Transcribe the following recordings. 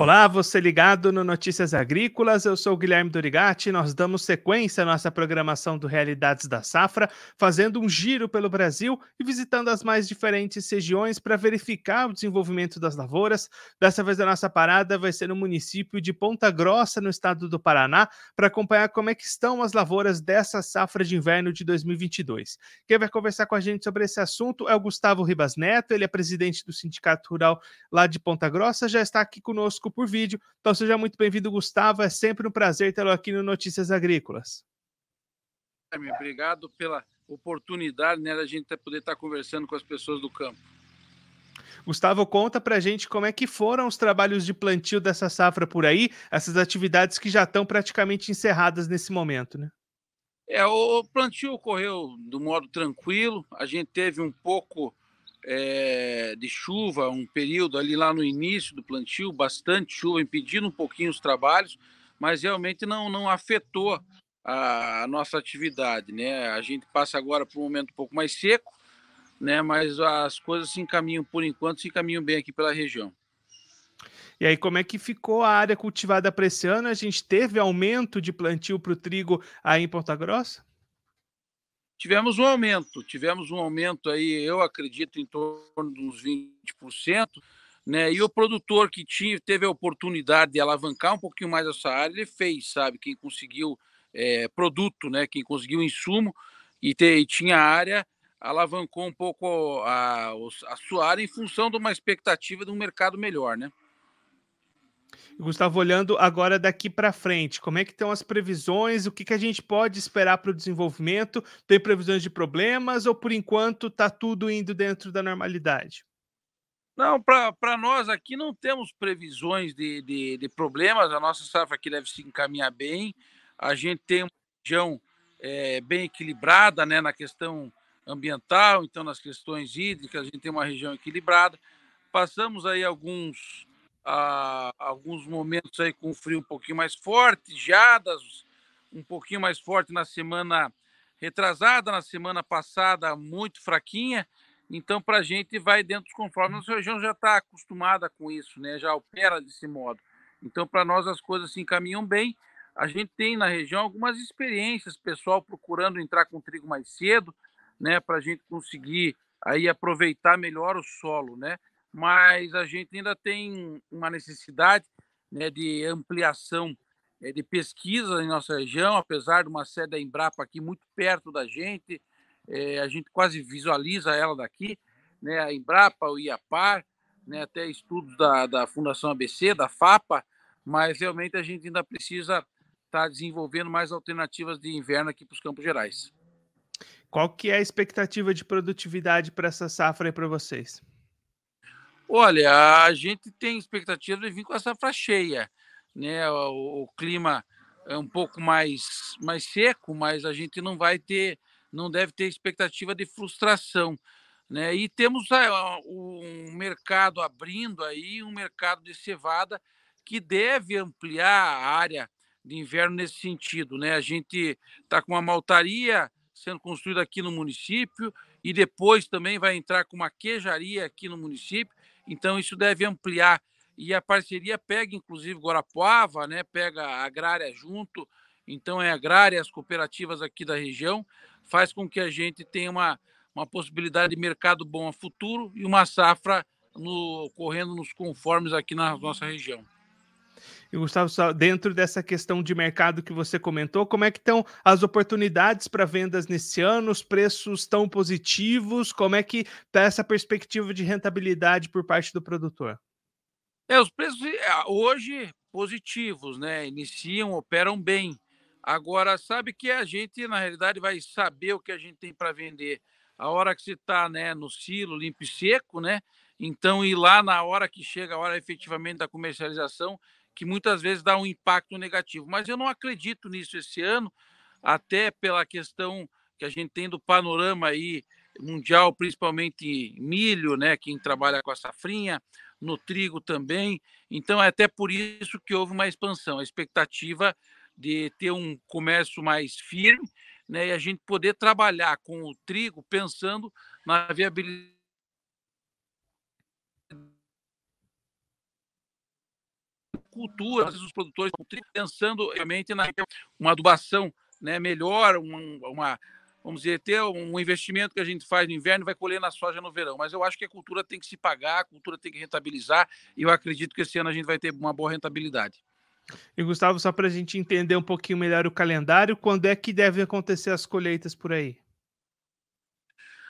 Olá, você ligado no Notícias Agrícolas, eu sou o Guilherme Dorigati. Nós damos sequência à nossa programação do Realidades da Safra, fazendo um giro pelo Brasil e visitando as mais diferentes regiões para verificar o desenvolvimento das lavouras. Dessa vez a nossa parada vai ser no município de Ponta Grossa, no estado do Paraná, para acompanhar como é que estão as lavouras dessa safra de inverno de 2022. Quem vai conversar com a gente sobre esse assunto é o Gustavo Ribas Neto, ele é presidente do Sindicato Rural lá de Ponta Grossa, já está aqui conosco por vídeo. Então seja muito bem-vindo, Gustavo. É sempre um prazer tê-lo aqui no Notícias Agrícolas. Obrigado pela oportunidade né, da gente poder estar conversando com as pessoas do campo. Gustavo, conta pra gente como é que foram os trabalhos de plantio dessa safra por aí, essas atividades que já estão praticamente encerradas nesse momento, né? É, o plantio ocorreu do modo tranquilo, a gente teve um pouco é, de chuva, um período ali lá no início do plantio, bastante chuva, impedindo um pouquinho os trabalhos, mas realmente não, não afetou a, a nossa atividade. Né? A gente passa agora por um momento um pouco mais seco, né? mas as coisas se encaminham, por enquanto, se encaminham bem aqui pela região. E aí, como é que ficou a área cultivada para esse ano? A gente teve aumento de plantio para o trigo aí em Ponta Grossa? Tivemos um aumento, tivemos um aumento aí, eu acredito, em torno de uns 20%, né? E o produtor que tinha, teve a oportunidade de alavancar um pouquinho mais essa área, ele fez, sabe? Quem conseguiu é, produto, né? Quem conseguiu insumo e, te, e tinha área, alavancou um pouco a, a sua área em função de uma expectativa de um mercado melhor, né? Gustavo, olhando agora daqui para frente, como é que estão as previsões? O que, que a gente pode esperar para o desenvolvimento? Tem previsões de problemas ou por enquanto está tudo indo dentro da normalidade? Não, para nós aqui não temos previsões de, de, de, problemas. A nossa safra aqui deve se encaminhar bem. A gente tem uma região é, bem equilibrada né, na questão ambiental, então nas questões hídricas, a gente tem uma região equilibrada. Passamos aí alguns ah, alguns momentos aí com frio um pouquinho mais forte, geadas um pouquinho mais forte na semana retrasada, na semana passada muito fraquinha. Então, para a gente vai dentro dos conformes, nossa região já está acostumada com isso, né? já opera desse modo. Então, para nós as coisas se encaminham bem. A gente tem na região algumas experiências, pessoal procurando entrar com trigo mais cedo, né, para a gente conseguir aí aproveitar melhor o solo, né? Mas a gente ainda tem uma necessidade né, de ampliação é, de pesquisa em nossa região, apesar de uma sede da Embrapa aqui muito perto da gente, é, a gente quase visualiza ela daqui, né, a Embrapa, o IAPAR, né, até estudos da, da Fundação ABC, da FAPA, mas realmente a gente ainda precisa estar tá desenvolvendo mais alternativas de inverno aqui para os Campos Gerais. Qual que é a expectativa de produtividade para essa safra para vocês? Olha, a gente tem expectativa de vir com a safra cheia, né? O, o, clima é um pouco mais, mais seco, mas a gente não vai ter, não deve ter expectativa de frustração, né? E temos a, um mercado abrindo aí, um mercado de cevada que deve ampliar a área de inverno nesse sentido, né? A gente está com uma maltaria sendo construída aqui no município e depois também vai entrar com uma queijaria aqui no município então, isso deve ampliar. E a parceria pega, inclusive, Guarapuava, né? pega a agrária junto. Então, é agrária, as cooperativas aqui da região, faz com que a gente tenha uma, uma possibilidade de mercado bom a futuro e uma safra no, correndo nos conformes aqui na nossa região. E Gustavo, dentro dessa questão de mercado que você comentou, como é que estão as oportunidades para vendas nesse ano? Os preços estão positivos? Como é que está essa perspectiva de rentabilidade por parte do produtor? É, os preços é, hoje positivos, né? Iniciam, operam bem. Agora, sabe que a gente, na realidade, vai saber o que a gente tem para vender a hora que você está né, no silo, limpo e seco, né? Então, ir lá na hora que chega a hora efetivamente da comercialização, que muitas vezes dá um impacto negativo. Mas eu não acredito nisso esse ano, até pela questão que a gente tem do panorama aí mundial, principalmente milho, né, quem trabalha com a safrinha, no trigo também. Então é até por isso que houve uma expansão, a expectativa de ter um comércio mais firme, né, e a gente poder trabalhar com o trigo pensando na viabilidade cultura, às vezes os produtores estão pensando realmente na uma adubação né, melhor, uma, uma, vamos dizer, ter um investimento que a gente faz no inverno vai colher na soja no verão. Mas eu acho que a cultura tem que se pagar, a cultura tem que rentabilizar, e eu acredito que esse ano a gente vai ter uma boa rentabilidade. E Gustavo, só para a gente entender um pouquinho melhor o calendário, quando é que devem acontecer as colheitas por aí?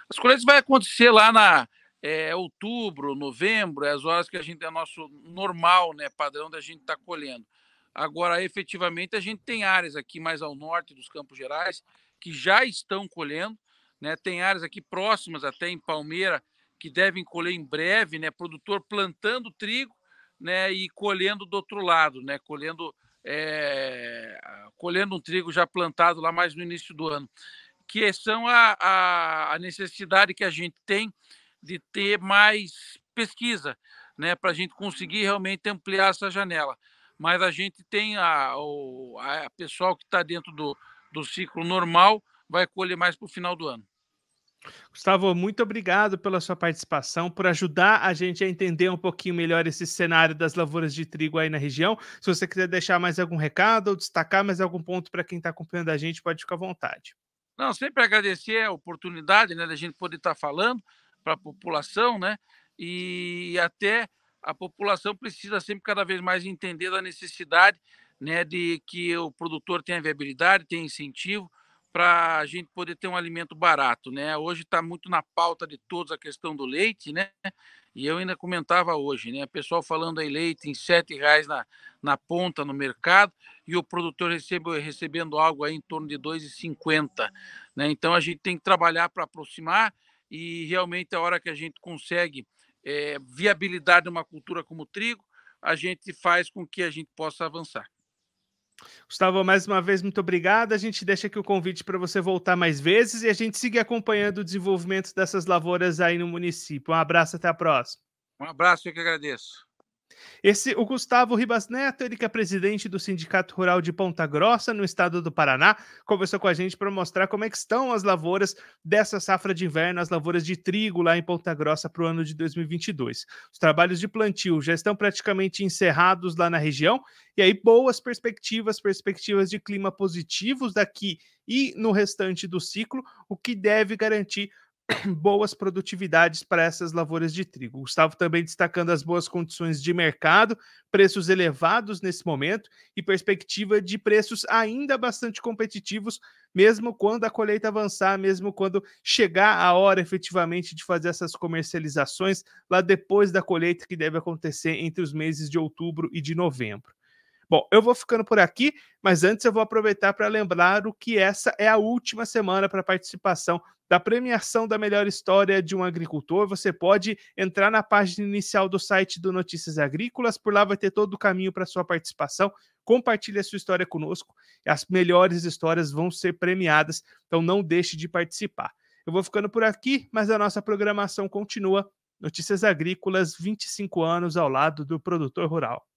As colheitas vai acontecer lá na é, outubro, novembro, é as horas que a gente é nosso normal, né, padrão da gente estar tá colhendo. Agora, efetivamente, a gente tem áreas aqui mais ao norte dos Campos Gerais que já estão colhendo, né? Tem áreas aqui próximas até em Palmeira que devem colher em breve, né? Produtor plantando trigo, né? E colhendo do outro lado, né? Colhendo é, colhendo um trigo já plantado lá mais no início do ano, que são a, a, a necessidade que a gente tem de ter mais pesquisa, né, para a gente conseguir realmente ampliar essa janela. Mas a gente tem a, o a pessoal que está dentro do, do ciclo normal vai colher mais para o final do ano. Gustavo, muito obrigado pela sua participação, por ajudar a gente a entender um pouquinho melhor esse cenário das lavouras de trigo aí na região. Se você quiser deixar mais algum recado ou destacar mais algum ponto para quem está acompanhando a gente, pode ficar à vontade. Não, sempre agradecer a oportunidade né, da gente poder estar tá falando para a população, né? E até a população precisa sempre cada vez mais entender da necessidade né, de que o produtor tenha viabilidade, tenha incentivo para a gente poder ter um alimento barato, né? Hoje está muito na pauta de todos a questão do leite, né? E eu ainda comentava hoje, né? Pessoal falando aí leite em sete reais na, na ponta no mercado e o produtor recebe, recebendo algo aí em torno de 2,50, né? Então a gente tem que trabalhar para aproximar e realmente a hora que a gente consegue é, viabilidade de uma cultura como o trigo, a gente faz com que a gente possa avançar. Gustavo, mais uma vez, muito obrigado. A gente deixa aqui o convite para você voltar mais vezes e a gente seguir acompanhando o desenvolvimento dessas lavouras aí no município. Um abraço, até a próxima. Um abraço, eu que agradeço. Esse, o Gustavo Ribas Neto, ele que é presidente do Sindicato Rural de Ponta Grossa, no estado do Paraná, conversou com a gente para mostrar como é que estão as lavouras dessa safra de inverno, as lavouras de trigo lá em Ponta Grossa para o ano de 2022. Os trabalhos de plantio já estão praticamente encerrados lá na região, e aí boas perspectivas, perspectivas de clima positivos daqui e no restante do ciclo, o que deve garantir boas produtividades para essas lavouras de trigo. Gustavo também destacando as boas condições de mercado, preços elevados nesse momento e perspectiva de preços ainda bastante competitivos, mesmo quando a colheita avançar, mesmo quando chegar a hora efetivamente de fazer essas comercializações lá depois da colheita que deve acontecer entre os meses de outubro e de novembro. Bom, eu vou ficando por aqui, mas antes eu vou aproveitar para lembrar o que essa é a última semana para participação da premiação da melhor história de um agricultor. Você pode entrar na página inicial do site do Notícias Agrícolas, por lá vai ter todo o caminho para sua participação. Compartilhe a sua história conosco. As melhores histórias vão ser premiadas, então não deixe de participar. Eu vou ficando por aqui, mas a nossa programação continua. Notícias Agrícolas, 25 anos ao lado do produtor rural.